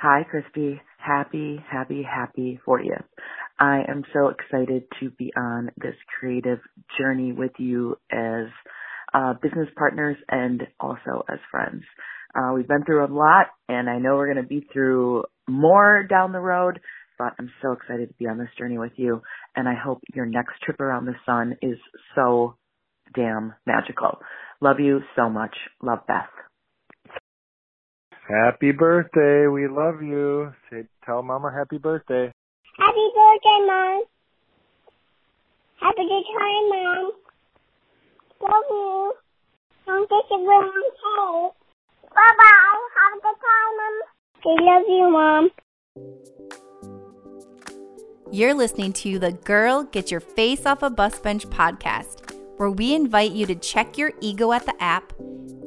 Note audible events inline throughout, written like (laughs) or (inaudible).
Hi, Christy. Happy, happy, happy 40th. I am so excited to be on this creative journey with you as uh, business partners and also as friends. Uh, we've been through a lot and I know we're going to be through more down the road, but I'm so excited to be on this journey with you. And I hope your next trip around the sun is so damn magical. Love you so much. Love Beth. Happy birthday. We love you. Say, tell mama happy birthday. Happy birthday, Mom. Happy birthday, Mom. Love you. Don't get your room okay. Bye-bye. Have a good time, Mom. I love you, Mom. You're listening to the Girl Get Your Face Off a Bus Bench podcast, where we invite you to check your ego at the app,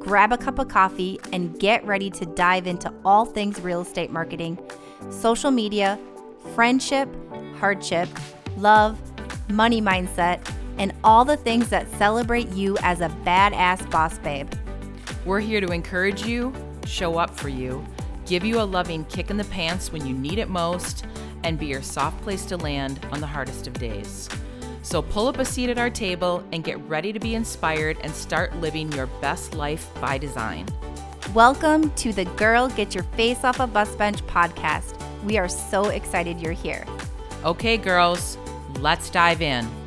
grab a cup of coffee, and get ready to dive into all things real estate marketing, social media, friendship, hardship, love, money mindset, and all the things that celebrate you as a badass boss babe. We're here to encourage you, show up for you, give you a loving kick in the pants when you need it most, and be your soft place to land on the hardest of days. So pull up a seat at our table and get ready to be inspired and start living your best life by design. Welcome to the Girl Get Your Face Off a Bus Bench podcast. We are so excited you're here. Okay, girls, let's dive in.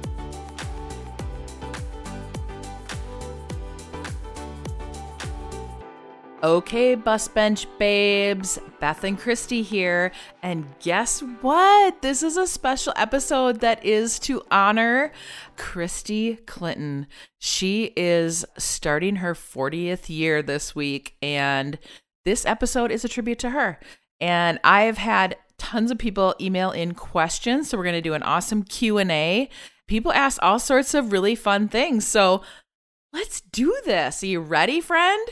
Okay, bus bench babes, Beth and Christy here. And guess what? This is a special episode that is to honor Christy Clinton. She is starting her 40th year this week, and this episode is a tribute to her. And I've had tons of people email in questions, so we're going to do an awesome Q&A. People ask all sorts of really fun things. So, let's do this. Are you ready, friend?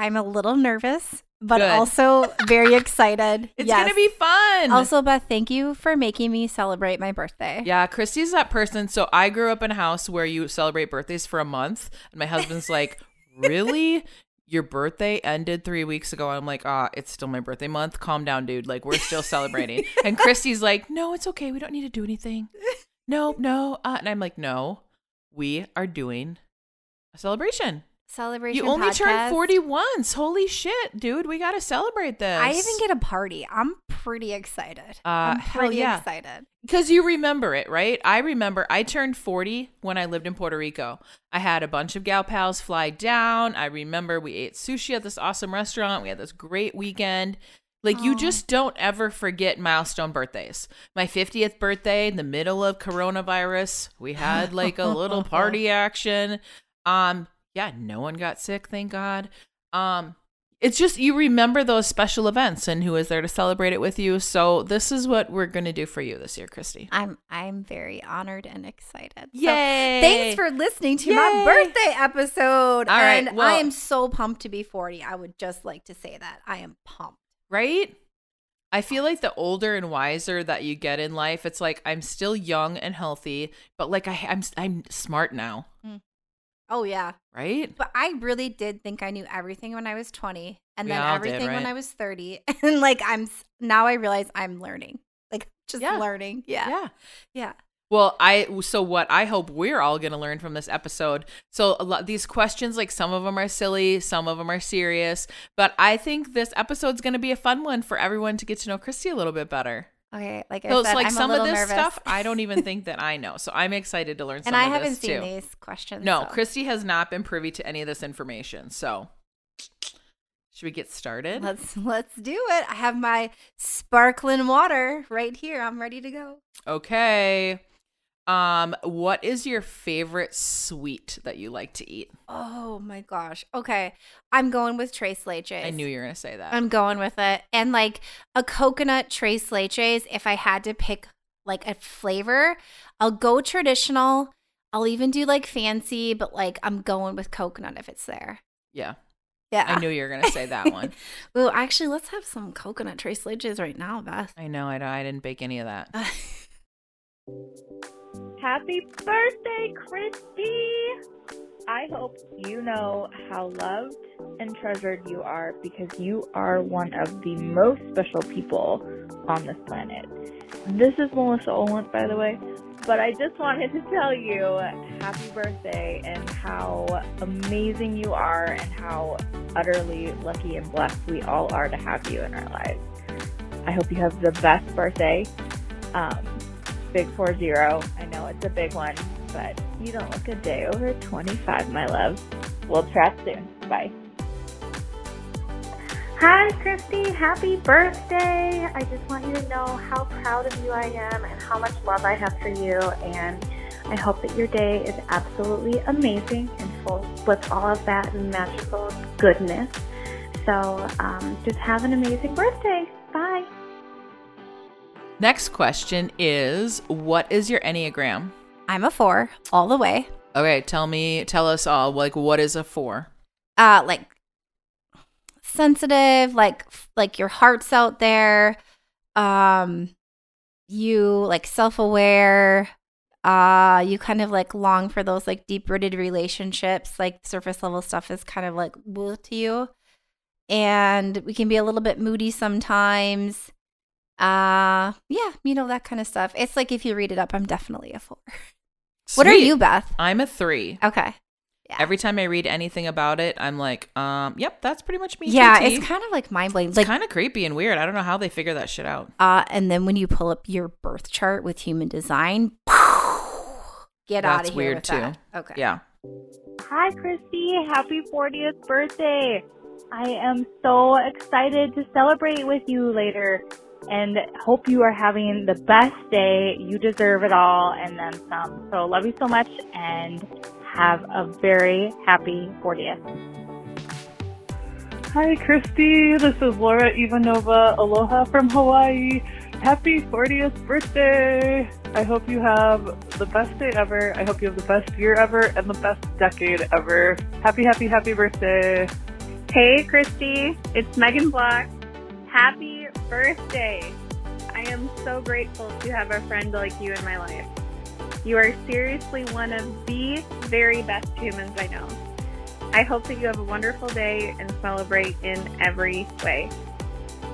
I'm a little nervous, but Good. also very excited. (laughs) It's Yes. gonna be fun. Also, Beth, thank you for making me celebrate my birthday. yeah, Christy's that person. So I grew up in a house where you celebrate birthdays for a month, and my husband's like, (laughs) "Really? Your birthday ended three weeks ago?" I'm like, "Ah, it's still my birthday month. Calm down, dude. Like we're still celebrating." (laughs) and Christy's like, "No, it's okay. We don't need to do anything. No, no." Uh, and I'm like, "No, we are doing a celebration. Celebration. You only podcast. turned 40 once. Holy shit, dude. We got to celebrate this." I even get a party. I'm pretty excited. Uh, I'm hell pretty yeah. excited. Because you remember it, right? I remember I turned 40 when I lived in Puerto Rico. I had a bunch of gal pals fly down. I remember we ate sushi at this awesome restaurant. We had this great weekend. Like, you just don't ever forget milestone birthdays. My 50th birthday, in the middle of coronavirus, we had like a little (laughs) party action. Um, yeah, no one got sick, thank God. Um, it's just you remember those special events and who is there to celebrate it with you. So this is what we're gonna do for you this year, Christy. I'm I'm very honored and excited. So, Yay! thanks for listening to my birthday episode. All right, and well- I am so pumped to be 40. I would just like to say that. I am pumped. right? I feel like the older and wiser that you get in life, it's like I'm still young and healthy, but like I, I'm I'm smart now, Oh yeah. right? But I really did think I knew everything when I was 20 and We then all did, everything when? I was 30. (laughs) And like I'm now I realize I'm learning. Like just Yeah. learning. Yeah. yeah. Yeah. Well, I so what I hope we're all going to learn from this episode. So a lot these questions like some of them are silly, some of them are serious, but I think this episode's going to be a fun one for everyone to get to know Christy a little bit better. Okay. Like I So said, it's like I'm some a of this nervous. stuff I don't even (laughs) think that I know. So I'm excited to learn some and I haven't seen too. these questions. No, so- Christy has not been privy to any of this information. So should we get started? Let's let's do it. I have my sparkling water right here. I'm ready to go. Okay. Um, what is your favorite sweet that you like to eat? Oh my gosh. Okay. I'm going with Tres Leches. I knew you were gonna say that. I'm going with it. And like a coconut Tres Leches, if I had to pick like a flavor, I'll go traditional. I'll even do like fancy, but like I'm going with coconut if it's there. yeah, Yeah. I knew you were gonna say that one. (laughs) Well, actually, let's have some coconut Tres Leches right now, Beth. I know. I, I didn't bake any of that. (laughs) Happy birthday, Christy! I hope you know how loved and treasured you are because you are one of the most special people on this planet. This is Melissa Olent, by the way, but I just wanted to tell you happy birthday and how amazing you are and how utterly lucky and blessed we all are to have you in our lives. I hope you have the best birthday. Um, big 40. I know it's a big one, but you don't look a day over 25, my love. We'll chat soon. Bye. Hi, Christy. Happy birthday. I just want you to know how proud of you I am and how much love I have for you. And I hope that your day is absolutely amazing and full with all of that magical goodness. So um, just have an amazing birthday. Bye. Next question is What is your Enneagram? I'm a four all the way. Okay, tell me, tell us all, like, what is a four? Uh, like sensitive, like like your heart's out there. Um, you like self-aware. Uh, you kind of like long for those like deep-rooted relationships. Like surface level stuff is kind of like woo to you, and we can be a little bit moody sometimes. Uh, yeah, you know that kind of stuff. It's like if you read it up, I'm definitely a four. (laughs) What are you, Beth? I'm a three. Okay. Yeah. Every time I read anything about it, I'm like, um, yep, that's pretty much me. yeah, T. it's kind of like mind blowing. It's Like, kind of creepy and weird. I don't know how they figure that shit out. uh, and then when you pull up your birth chart with human design, (sighs) get out That's of here weird with too. that. Okay. Yeah. Hi, Christy. Happy 40th birthday. I am so excited to celebrate with you later and hope you are having the best day. You deserve it all and then some. So, love you so much and have a very happy 40th. Hi, Christy. This is Laura Ivanova. Aloha from Hawaii. Happy 40th birthday. I hope you have the best day ever. I hope you have the best year ever and the best decade ever. Happy, happy, happy birthday. Hey, Christy. It's Megan Block. Happy birthday. I am so grateful to have a friend like you in my life. You are seriously one of the very best humans I know. I hope that you have a wonderful day and celebrate in every way.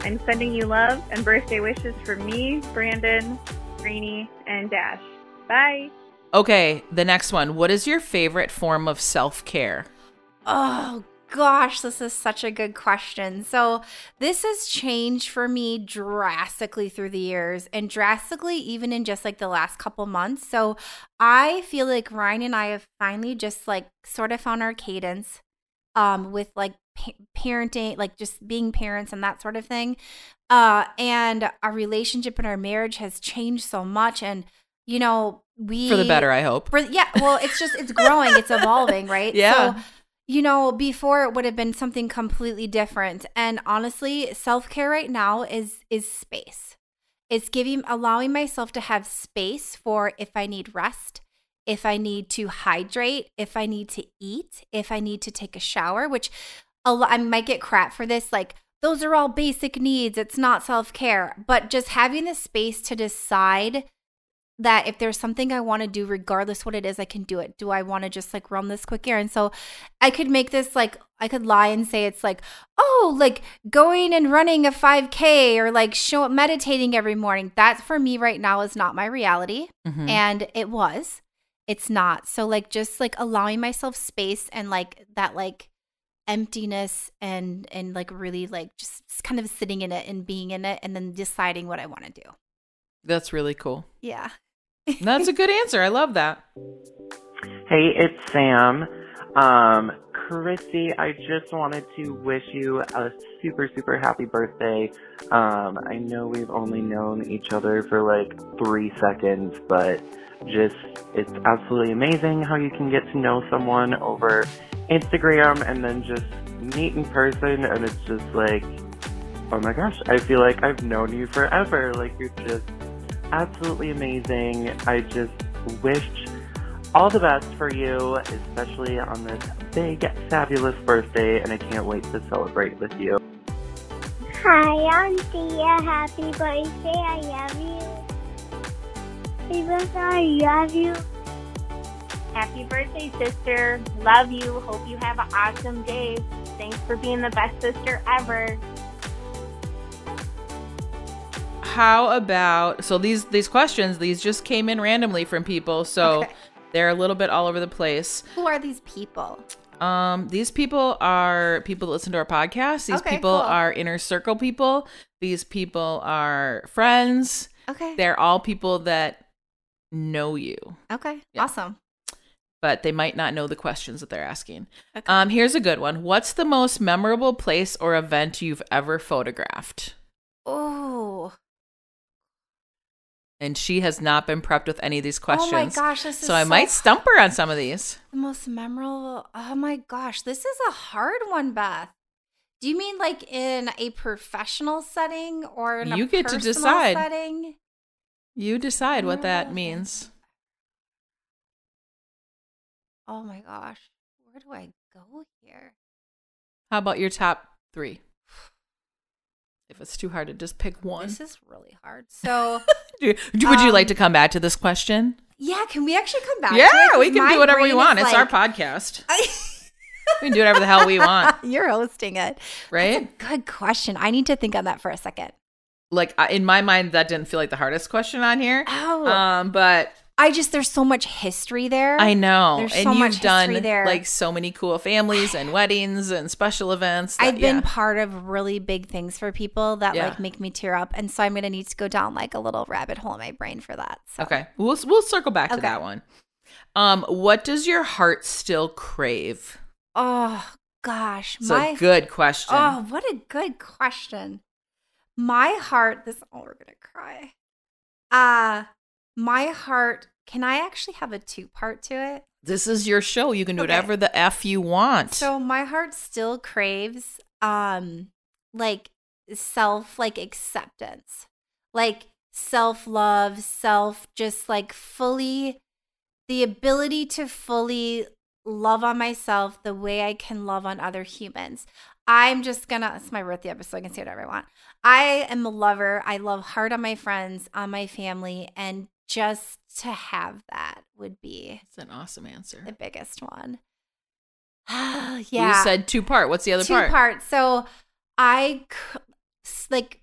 I'm sending you love and birthday wishes from me, Brandon, Greenie, and Dash. Bye. Okay, the next one. What is your favorite form of self care? Oh gosh, this is such a good question. So, this has changed for me drastically through the years and drastically even in just like the last couple months. So, I feel like Ryan and I have finally just like sort of found our cadence um with like pa- parenting, like just being parents and that sort of thing. Uh and our relationship and our marriage has changed so much and you know, we For the better, I hope. for, yeah, well, it's just it's growing, it's (laughs) evolving, right? Yeah. So, you know, before it would have been something completely different. And honestly, self-care right now is is space. It's giving allowing myself to have space for if I need rest, if I need to hydrate, if I need to eat, if I need to take a shower, which a lo- I might get crap for this like those are all basic needs. It's not self-care, but just having the space to decide that if there's something I want to do, regardless what it is, I can do it. Do I want to just like run this quick errand? So I could make this like, I could lie and say it's like, oh, like going and running a 5K or like show meditating every morning. That for me right now is not my reality. Mhm. And it was. It's not. So like just like allowing myself space and like that like emptiness and and like really like just kind of sitting in it and being in it and then deciding what I want to do. That's really cool. Yeah. That's a good answer. I love that. Hey, it's Sam. Um, Christy, I just wanted to wish you a super, super happy birthday. Um, I know we've only known each other for like three seconds, but just, it's absolutely amazing how you can get to know someone over Instagram and then just meet in person, and it's just like, oh my gosh, I feel like I've known you forever. Like, you're just absolutely amazing. I just wish all the best for you, especially on this big, fabulous birthday, and I can't wait to celebrate with you. Hi, Auntie. Happy birthday. I love you. Happy birthday. I love you. Happy birthday, sister. Love you. Hope you have an awesome day. Thanks for being the best sister ever. How about so these these questions these just came in randomly from people so Okay. they're a little bit all over the place. Who are these people? Um, these people are people that listen to our podcast. These Okay, people cool. are inner circle people. These people are friends. Okay. They're all people that know you, Okay. Yeah. Awesome. but they might not know the questions that they're asking. Okay. Um, here's a good one. What's the most memorable place or event you've ever photographed? oh. And she has not been prepped with any of these questions. Oh my gosh, this is so I might stump her on some of these. The most memorable. Oh my gosh, this is a hard one, Beth. Do you mean like in a professional setting or in a You get to decide. setting? You decide what that means. Oh my gosh, where do I go here? How about your top three? If it's too hard to just pick one. This is really hard. So (laughs) Do- do- Would you like Um, to come back to this question? yeah, can we actually come back? to Yeah, we can do whatever we want. It's our like- podcast. (laughs) We can do whatever the hell we want, (laughs) You're hosting it. right? That's a good question. I need to think on that for a second. Like in my mind, that didn't feel like the hardest question on here. Oh, Um, but I just there's so much history there. I know, There's and so you've much done there. like so many cool families and (sighs) weddings and special events. that- I've been yeah. part of really big things for people that Yeah. like make me tear up, and so I'm gonna need to go down like a little rabbit hole in my brain for that. So. Okay, we'll we'll circle back to that one. Um, what does your heart still crave? Oh gosh, It's my a good question. oh, what a good question. My heart. This. Oh, we're gonna cry. Uh my heart. Can I actually have a two part to it? This is your show. You can do Okay. whatever the f you want. So my heart still craves um like self like acceptance. Like self-love, self just like fully the ability to fully love on myself the way I can love on other humans. I'm just gonna it's my birthday episode, so I can say whatever I want. I am a lover. I love hard on my friends, on my family, and just to have that would be It's an awesome answer. the biggest one. (sighs) yeah. You said two part. What's the other two part? parts. So I c- s- like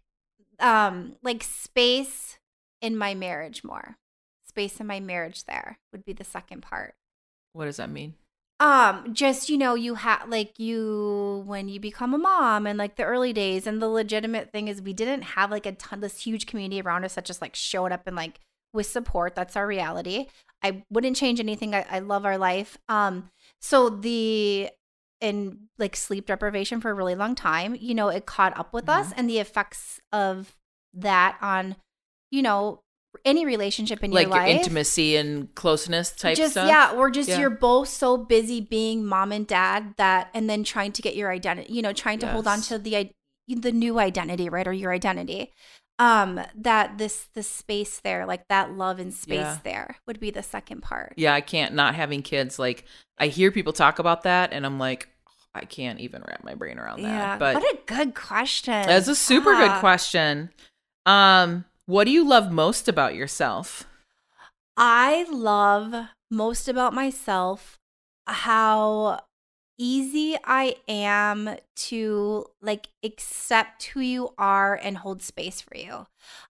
um like space in my marriage more. Space in my marriage there would be the second part. What does that mean? Um just you know you have like you when you become a mom and like the early days and the legitimate thing is we didn't have like a ton this huge community around us that just like showed up and like with support that's our reality. I wouldn't change anything i, I love our life. Um so the in like sleep deprivation for a really long time you know it caught up with us and the effects of that on you know any relationship in like your life. intimacy and closeness type just stuff. yeah or just Yeah. you're both so busy being mom and dad that and then trying to get your identity you know trying to hold on to the i- the new identity right or your identity um that this the space there like that love and space Yeah. there would be the second part Yeah, I can't not having kids. Like I hear people talk about that, and I'm like, I can't even wrap my brain around that. yeah but what a good question that's a super good Ah. question. Um, what do you love most about yourself? I love most about myself how easy I am to like accept who you are and hold space for you.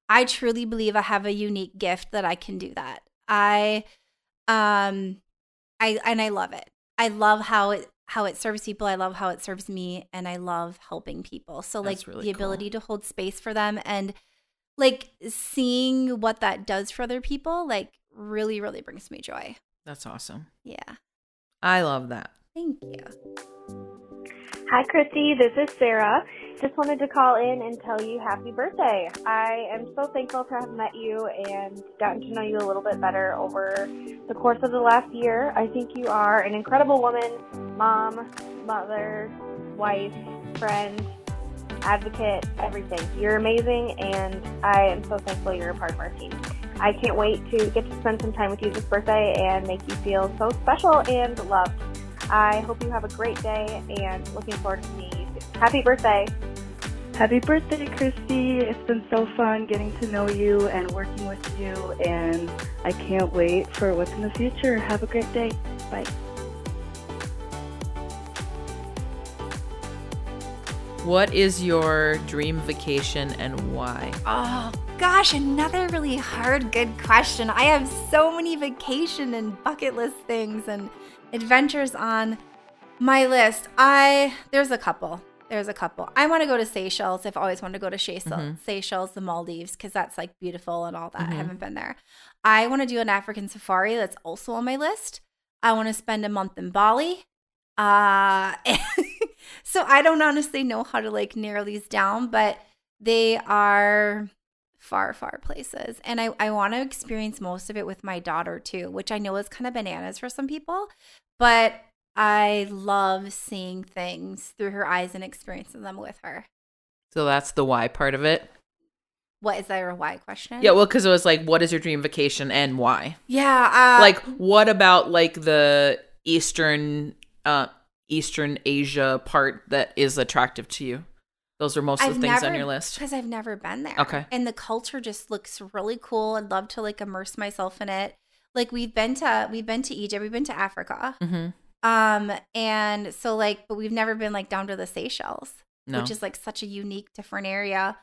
I truly believe I have a unique gift that I can do that. I um I and I love it. I love how it how it serves people. I love how it serves me and I love helping people. So like really the cool. ability to hold space for them and like seeing what that does for other people like really really brings me joy. That's awesome. Yeah. I love that. Thank you. Hi, Christy. This is Sarah. Just wanted to call in and tell you happy birthday. I am so thankful to have met you and gotten to know you a little bit better over the course of the last year. I think you are an incredible woman, mom, mother, wife, friend, advocate, everything. You're amazing, and I am so thankful you're a part of our team. I can't wait to get to spend some time with you this birthday and make you feel so special and loved. I hope you have a great day and looking forward to meeting you soon. Happy birthday! Happy birthday, Christy. It's been so fun getting to know you and working with you, and I can't wait for what's in the future. Have a great day. Bye. What is your dream vacation and why? Oh gosh, another really hard, good question. I have so many vacation and bucket list things and adventures on my list. I there's a couple. There's a couple. I want to go to Seychelles. I've always wanted to go to Seychelles, Mhm. Seychelles the Maldives, because that's like beautiful and all that. I Mhm. haven't been there. I want to do an African safari. That's also on my list. I want to spend a month in Bali. Uh, (laughs) so I don't honestly know how to like narrow these down, but they are far, far places. And I, I want to experience most of it with my daughter too, which I know is kind of bananas for some people, but I love seeing things through her eyes and experiencing them with her. So that's the why part of it. What is there a why question? Yeah, well, because it was like, what is your dream vacation and why? Yeah. Uh, like, what about like the eastern, uh, Eastern Asia part that is attractive to you? Those are most of the things on your list. Because I've never been there. Okay. And the culture just looks really cool. I'd love to like immerse myself in it. Like we've been to we've been to Egypt, we've been to Africa. Mm-hmm. Um, and so like, but we've never been like down to the Seychelles, No. which is like such a unique, different area.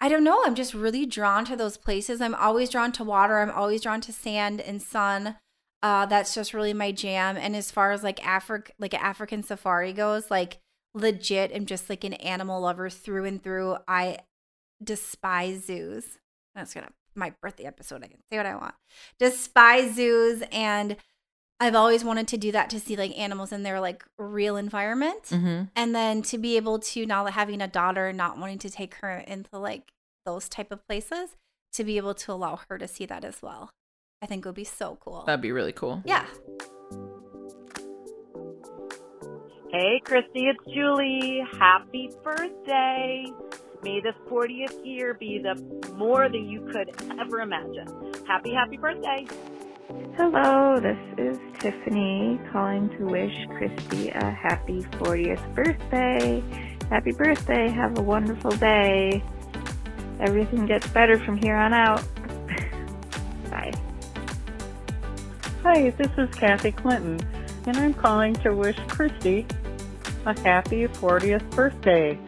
I don't know. I'm just really drawn to those places. I'm always drawn to water. I'm always drawn to sand and sun. Uh, that's just really my jam. And as far as like Africa, like an African safari goes, like legit, I'm just like an animal lover through and through. I despise zoos. That's gonna my birthday episode. I can say what I want. Despise zoos, and I've always wanted to do that to see like animals in their like real environment, Mm-hmm. and then to be able to now that having a daughter, not wanting to take her into like those type of places, to be able to allow her to see that as well. I think would be so cool. That'd be really cool. yeah. Hey, Christy, it's Julie. Happy birthday. May this 40th year be the more than you could ever imagine. Happy, happy birthday. Hello, this is Tiffany calling to wish Christy a happy 40th birthday. Happy birthday. Have a wonderful day. Everything gets better from here on out. (laughs) Bye. Hi, this is Kathy Clinton, and I'm calling to wish Christy a happy 40th birthday.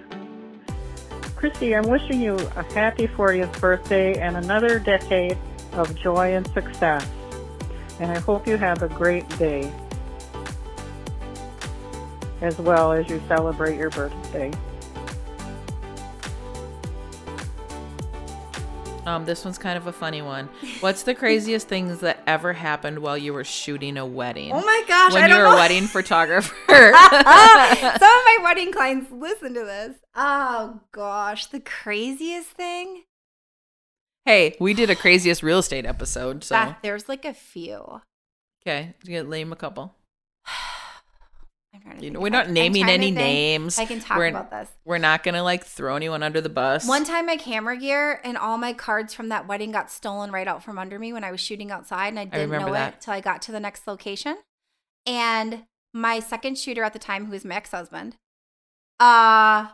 Christy, I'm wishing you a happy 40th birthday and another decade of joy and success. And I hope you have a great day as well as you celebrate your birthday. Um, this one's kind of a funny one. What's the craziest things that ever happened while you were shooting a wedding? Oh my gosh! When I you don't were a wedding (laughs) photographer. (laughs) Some of (laughs) my wedding clients listen to this. Oh gosh, the craziest thing. hey, we did a craziest real estate episode, so Beth, there's like a few. okay, you name a couple. I'm trying to You know, we're not naming any names. I can talk We're- about this. We're not gonna like throw anyone under the bus. One time, my camera gear and all my cards from that wedding got stolen right out from under me when I was shooting outside, and I didn't remember know that. it till I got to the next location. And my second shooter at the time, who was my ex husband, uh,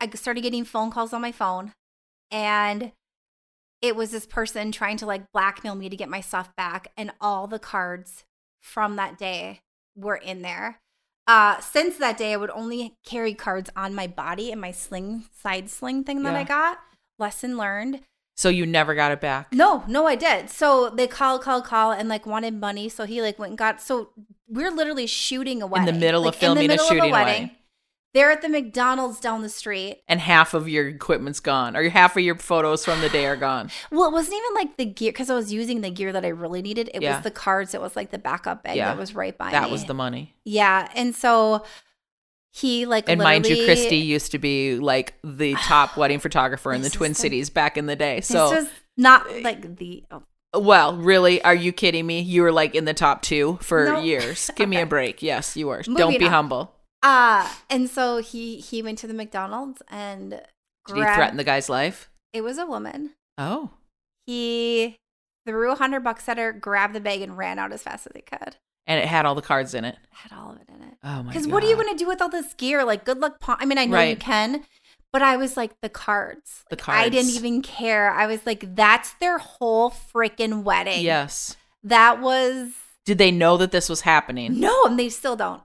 I started getting phone calls on my phone, and it was this person trying to like blackmail me to get my stuff back, and all the cards from that day were in there. Uh, since that day, I would only carry cards on my body in my sling side sling thing that I got. Lesson learned. so you never got it back. No, no, I did. So they call, call, call, and like wanted money. So he like went and got. So we're literally shooting a wedding in the middle of Like, filming a shooting a wedding. wedding. They're at the McDonald's down the street. And half of your equipment's gone, or half of your photos from the day are gone. (laughs) Well, it wasn't even like the gear because I was using the gear that I really needed. It Yeah. was the cards. It was like the backup bag Yeah. that was right by That me. was the money. Yeah, and so he like And mind you, Christy used to be like the (sighs) top wedding photographer in the Twin the- Cities back in the day. So this So, was not uh, like the. Oh, well, really, are you kidding me? You were like in the top two for No. years. (laughs) Give me a break. Yes, you were. Don't be on. humble. Uh, and so he he went to the McDonald's and Did he grabbed- threaten the guy's life? It was a woman. Oh, He threw a hundred bucks at her, grabbed the bag, and ran out as fast as he could. and it had all the cards in it. Had all of it in it. Oh my god. Because what are you going to do with all this gear? Like, good luck. pawn- I mean, I know you can, but I was like, the cards. The cards. I didn't even care. I was like, that's their whole freaking wedding. Yes. That was Did they know that this was happening? no, and they still don't.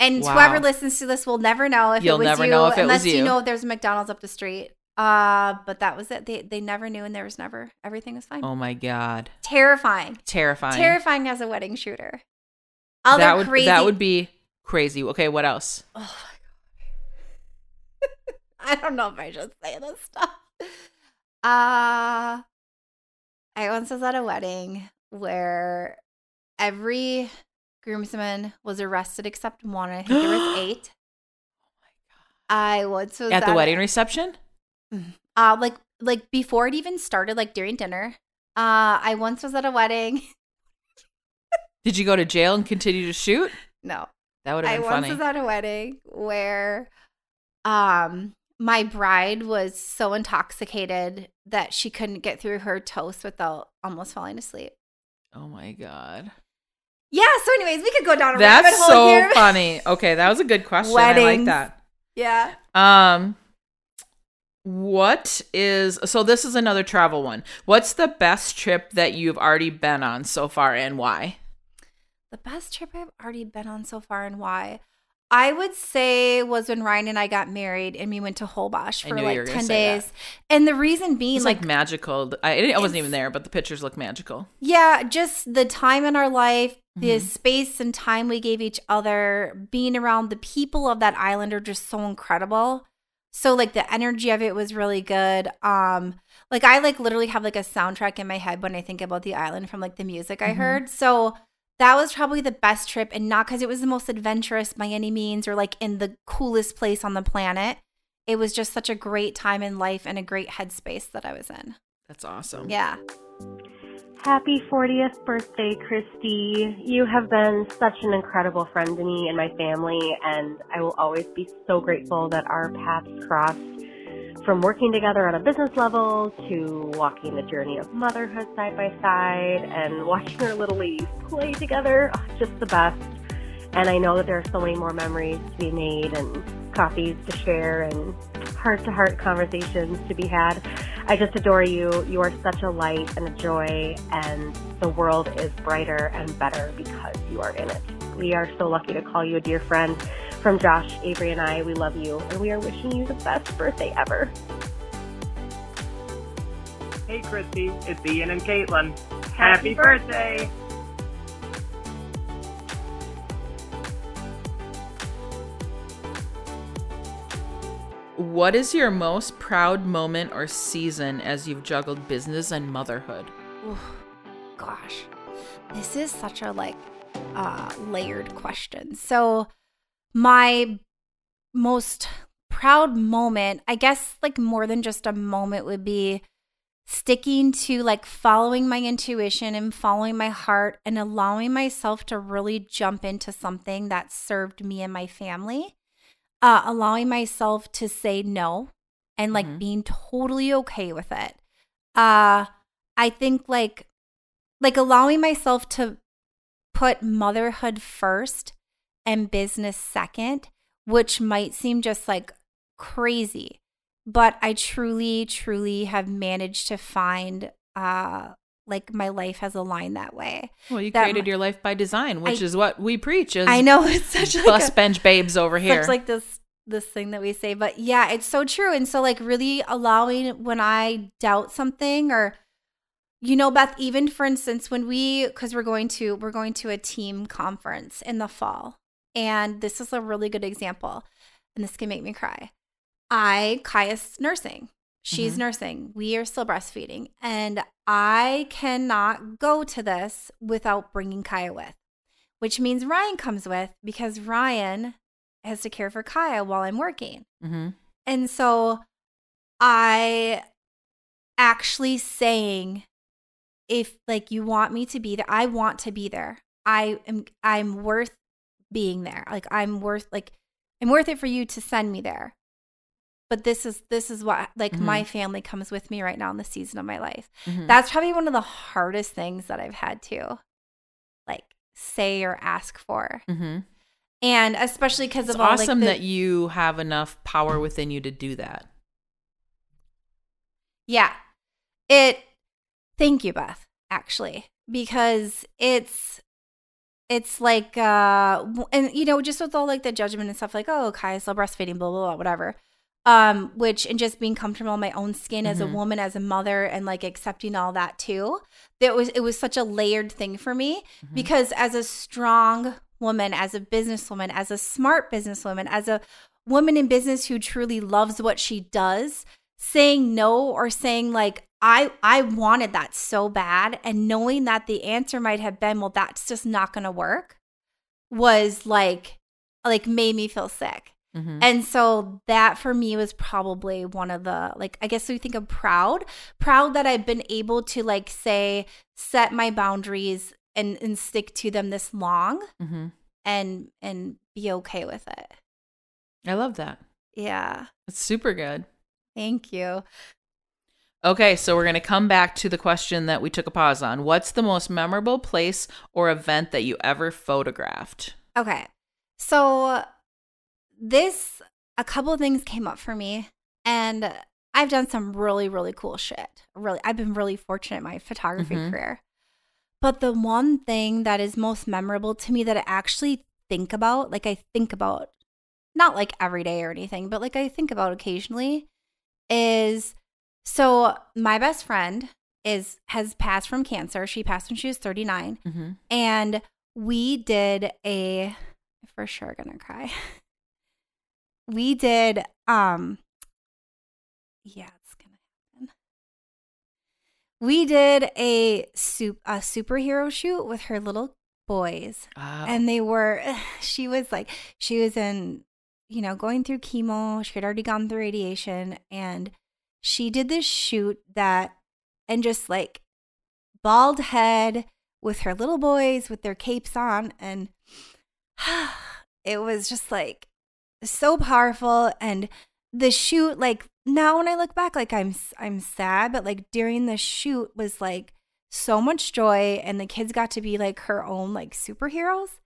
And Wow. whoever listens to this will never know if You'll it was never you, know if it unless was you. know if there's a McDonald's up the street. Uh, but that was it. They they never knew, and there was never everything was fine. Oh my god. Terrifying, Terrifying. terrifying as a wedding shooter. Other that would crazy. that would be crazy. Okay, what else? Oh my god! (laughs) I don't know if I should say this stuff. Uh I once was at a wedding where every groomsman was arrested except one. I think there was (gasps) eight. Oh my god! I once was At the a- wedding reception? Uh like like before it even started, like during dinner. Uh I once was at a wedding. (laughs) Did you go to jail and continue to shoot? No. That would have been I been once was at a wedding where um my bride was so intoxicated that she couldn't get through her toast without almost falling asleep. oh my god. Yeah, so anyways, we could go down a That's rabbit hole That's so here. (laughs) funny. Okay, that was a good question. I like that. Yeah. Um what is so this is another travel one. What's the best trip that you've already been on so far and why? The best trip I've already been on so far and why? I would say was when Ryan and I got married and we went to Holbox I for knew you were like 10 say that. days. And the reason being It's like like, magical. I, I wasn't even there, but the pictures look magical. Yeah, just the time in our life, the Mhm. space and time we gave each other, being around the people of that island are just so incredible. So like the energy of it was really good. Um like I like literally have like a soundtrack in my head when I think about the island from like the music I Mhm. heard. So that was probably the best trip and not cuz it was the most adventurous by any means or like in the coolest place on the planet. It was just such a great time in life and a great headspace that I was in. That's awesome. Yeah. Happy 40th birthday, Christy. You have been such an incredible friend to me and my family, and I will always be so grateful that our paths crossed from working together on a business level to walking the journey of motherhood side by side and (laughs) watching our little ladies play together. Oh, just the best. And I know that there are so many more memories to be made and coffees to share and heart to heart conversations to be had. I just adore you. You are such a light and a joy, and the world is brighter and better because you are in it. We are so lucky to call you a dear friend. From Josh, Avery, and I, we love you, and we are wishing you the best birthday ever. Hey, Christy, it's Ian and Caitlin. Happy birthday! What is your most proud moment or season as you've juggled business and motherhood? Oof, gosh, this is such a like uh, layered question. So, my most proud moment, I guess, like more than just a moment, would be sticking to like following my intuition and following my heart and allowing myself to really jump into something that served me and my family. Uh, allowing myself to say no and like being totally okay with it. Uh, I think like like allowing myself to put motherhood first and business second, which might seem just like crazy, but I truly truly have managed to find uh like my life has aligned that way. Well, you That created my- your life by design, which I- is what we preach. As I know (laughs) it's such like bus a- bench babes over here. It's like this this thing that we say, but yeah, it's so true. And so like really allowing when I doubt something or you know, Beth, even for instance, when we because we're going to we're going to a team conference in the fall. And this is a really good example. And this can make me cry. I Kaya's nursing. She's Mhm. nursing. We are still breastfeeding. And I cannot go to this without bringing Kaya with, which means Ryan comes with because Ryan has to care for Kaya while I'm working. mm-hmm. And so I actually saying if like you want me to be there, I want to be there. I am I'm worth being there. Like I'm worth like I'm worth it for you to send me there. But this is this is what like my Mhm. family comes with me right now in the season of my life. Mhm. That's probably one of the hardest things that I've had to like say or ask for. Mm-hmm. And especially because of all like, awesome the- that you have enough power within you to do that. Yeah. It thank you, Beth, actually. Because it's it's like uh and you know just with all like the judgment and stuff like oh Kai still breastfeeding blah blah blah whatever um which and just being comfortable in my own skin as a Mhm. woman as a mother and like accepting all that too that was it was such a layered thing for me because as a strong woman as a businesswoman as a smart businesswoman as a woman in business who truly loves what she does saying no or saying like I I wanted that so bad and knowing that the answer might have been well that's just not going to work was like like made me feel sick. Mhm. And so that for me was probably one of the like I guess we think of proud, proud that I've been able to like say set my boundaries and and stick to them this long Mm-hmm. and and be okay with it. I love that. Yeah. It's super good. Thank you. Okay, so we're going to come back to the question that we took a pause on. What's the most memorable place or event that you ever photographed? Okay. So this a couple of things came up for me and I've done some really really cool shit. Really I've been really fortunate in my photography Mhm. career. But the one thing that is most memorable to me that I actually think about, like I think about not like every day or anything, but like I think about occasionally is so my best friend is has passed from cancer. She passed when she was 39 Mm-hmm. and we did a for sure gonna cry (laughs) we did um yeah it's gonna happen we did a soup a superhero shoot with her little boys Wow. and they were (sighs) she was like she was in you know going through chemo she had already gone through radiation and she did this shoot that and just like bald head with her little boys with their capes on and (sighs) it was just like so powerful. And the shoot like now when i look back like i'm i'm sad but like during the shoot was like so much joy and the kids got to be like her own like superheroes.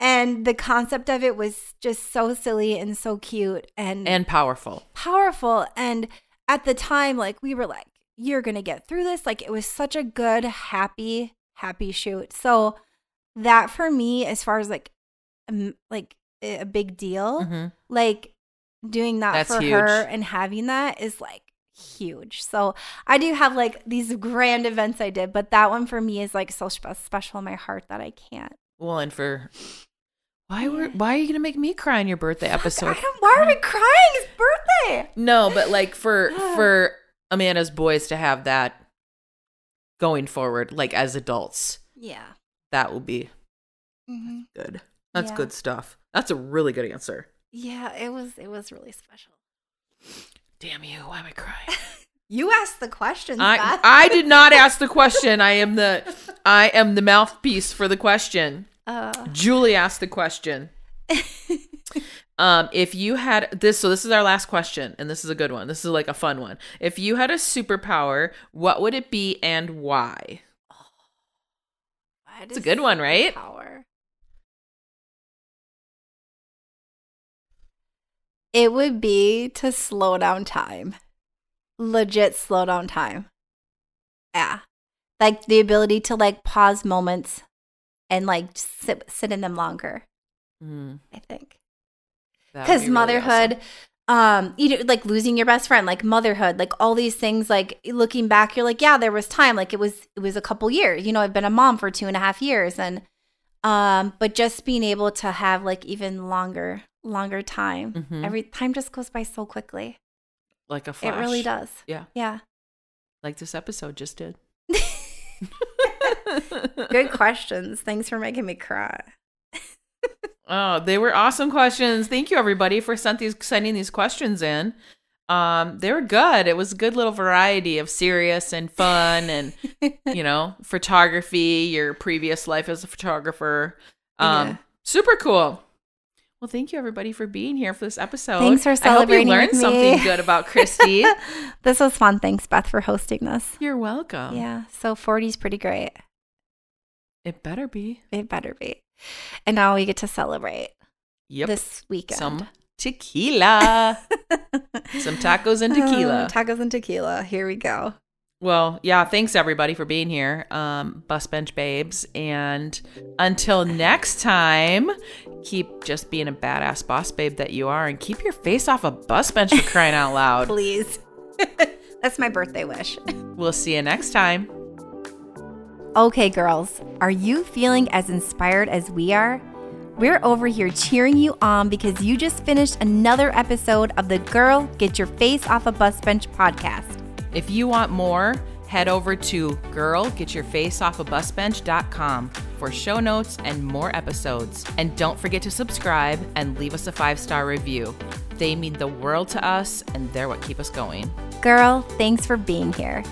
And the concept of it was just so silly and so cute and And powerful. powerful. And at the time like we were like you're gonna get through this like it was such a good happy happy shoot so that for me as far as like um, like a big deal Mhm. like doing that That's for huge. her and having that is like huge so i do have like these grand events i did but that one for me is like so spe- special in my heart that i can't Well, and for why were why are you gonna make me cry on your birthday episode? why are we crying it's birthday No, but like for (sighs) for Amanda's boys to have that going forward, like as adults, yeah that will be Mhm. good. That's Yeah. good stuff. That's a really good answer. yeah it was it was really special Damn you! Why am I crying? (laughs) You asked the question. I Beth. I did not ask the question. I am the I am the mouthpiece for the question. Uh, Julie asked the question. (laughs) um, if you had this, so this is our last question, and this is a good one. This is like a fun one. If you had a superpower, what would it be and why? It's a good one, right? Power. It would be to slow down time. Legit slow down time. Yeah. Like the ability to like pause moments and like sit sit in them longer, Mm, I think. Cuz be really motherhood um you know like losing your best friend like motherhood like all these things like looking back you're like yeah there was time like it was it was a couple years you know i've been a mom for two and a half years and um but just being able to have like even longer longer time Mhm. every time just goes by so quickly like a flash. it really does Yeah, yeah like this episode just did. (laughs) good questions thanks for making me cry Oh, they were awesome questions. Thank you everybody for sent these sending these questions in. Um, they were good. It was a good little variety of serious and fun and (laughs) you know, photography, your previous life as a photographer. Um Yeah. super cool. Well, thank you everybody for being here for this episode. thanks for celebrating. I hope you learned something good about Christy. (laughs) this was fun thanks beth for hosting this You're welcome. yeah so 40 is pretty great It better be. It better be. And now we get to celebrate Yep. this weekend. Some tequila. (laughs) Some tacos and tequila. Uh, tacos and tequila. Here we go. Well, yeah, thanks everybody for being here, um, Bus Bench Babes. And until next time, keep just being a badass boss babe that you are and keep your face off a bus bench for crying out loud. (laughs) Please. (laughs) That's my birthday wish. We'll see you next time. Okay, girls, are you feeling as inspired as we are? We're over here cheering you on because you just finished another episode of the Girl Get Your Face Off a Bus Bench podcast. If you want more, head over to girlgetyourfaceoffabusbench.com for show notes and more episodes. And don't forget to subscribe and leave us a five star review. They mean the world to us and they're what keep us going. Girl, thanks for being here.